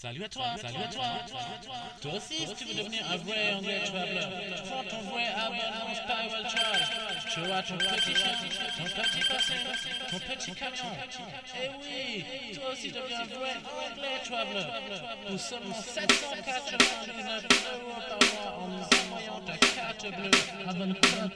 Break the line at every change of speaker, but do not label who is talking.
Salut à toi, salut à toi. Toi aussi, si tu veux devenir un vrai anglais traveler, prends ton vrai abonnement Spiral Charge. Tu vois ton petit chien, ton petit passé, ton petit camion. Eh oui, toi aussi deviens un vrai anglais traveler. Pour seulement 799 euros par mois en envoyant ta carte bleue. Abonne-toi